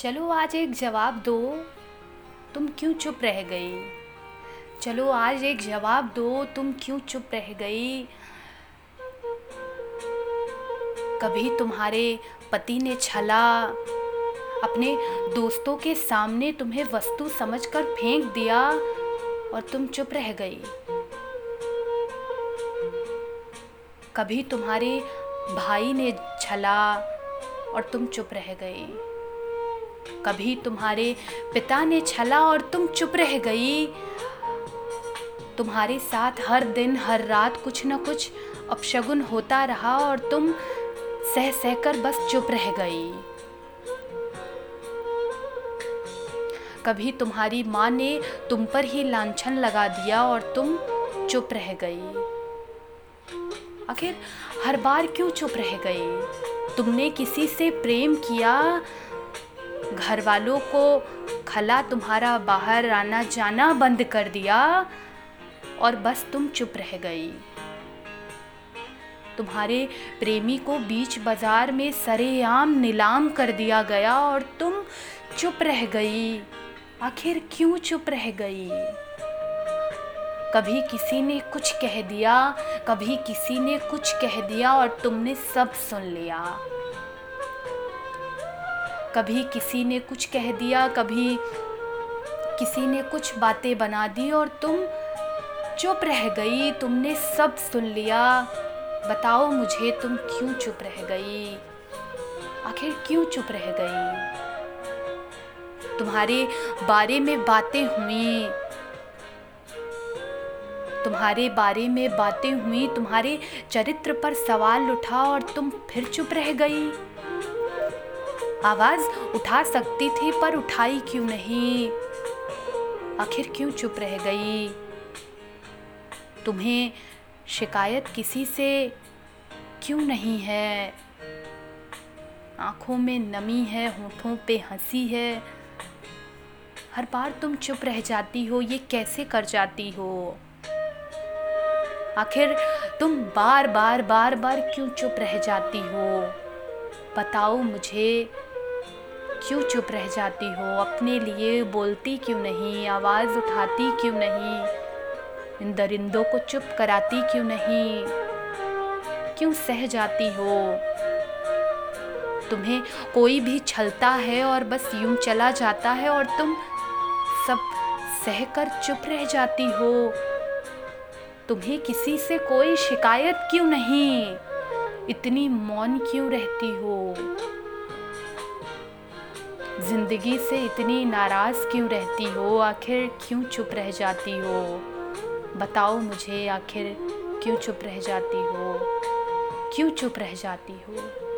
चलो आज एक जवाब दो। तुम क्यों चुप रह गई? चलो आज एक जवाब दो, तुम क्यों चुप रह गई? कभी तुम्हारे पति ने छला, अपने दोस्तों के सामने तुम्हें वस्तु समझकर फेंक दिया और तुम चुप रह गई। कभी तुम्हारे भाई ने छला और तुम चुप रह गई। कभी तुम्हारे पिता ने छला और तुम चुप रह गई। तुम्हारे साथ हर दिन, हर रात कुछ न कुछ अपशगुन होता रहा और तुम सह सहकर बस चुप रह गई। कभी तुम्हारी माँ ने तुम पर ही लांछन लगा दिया और तुम चुप रह गई। आखिर हर बार क्यों चुप रह गई? तुमने किसी से प्रेम किया? घर वालों को, खला, तुम्हारा बाहर आना जाना बंद कर दिया और बस तुम चुप रह गई। तुम्हारे प्रेमी को बीच बाज़ार में सरेआम नीलाम कर दिया गया और तुम चुप रह गई। आखिर क्यों चुप रह गई? कभी किसी ने कुछ कह दिया, कभी किसी ने कुछ कह दिया और तुमने सब सुन लिया। कभी किसी ने कुछ कह दिया, कभी किसी ने कुछ बातें बना दी और तुम चुप रह गई, तुमने सब सुन लिया। बताओ मुझे तुम क्यों चुप रह गई? आखिर क्यों चुप रह गई? तुम्हारे बारे में बातें हुई। तुम्हारे बारे में बातें हुई, तुम्हारे चरित्र पर सवाल उठा और तुम फिर चुप रह गई। आवाज़ उठा सकती थी, पर उठाई क्यों नहीं? आखिर क्यों चुप रह गई? तुम्हें शिकायत किसी से क्यों नहीं है? आँखों में नमी है, होठों पे हँसी है। हर बार तुम चुप रह जाती हो, ये कैसे कर जाती हो? आखिर तुम बार बार बार बार क्यों चुप रह जाती हो? बताओ मुझे। क्यों चुप रह जाती हो, अपने लिए बोलती क्यों नहीं, आवाज़ उठाती क्यों नहीं, इन दरिंदों को चुप कराती क्यों नहीं, क्यों सह जाती हो? तुम्हें कोई भी छलता है और बस यूँ चला जाता है और तुम सब सहकर चुप रह जाती हो। तुम्हें किसी से कोई शिकायत क्यों नहीं? इतनी मौन क्यों रहती हो? ज़िंदगी से इतनी नाराज़ क्यों रहती हो? आखिर क्यों चुप रह जाती हो? बताओ मुझे आखिर क्यों चुप रह जाती हो? क्यों चुप रह जाती हो?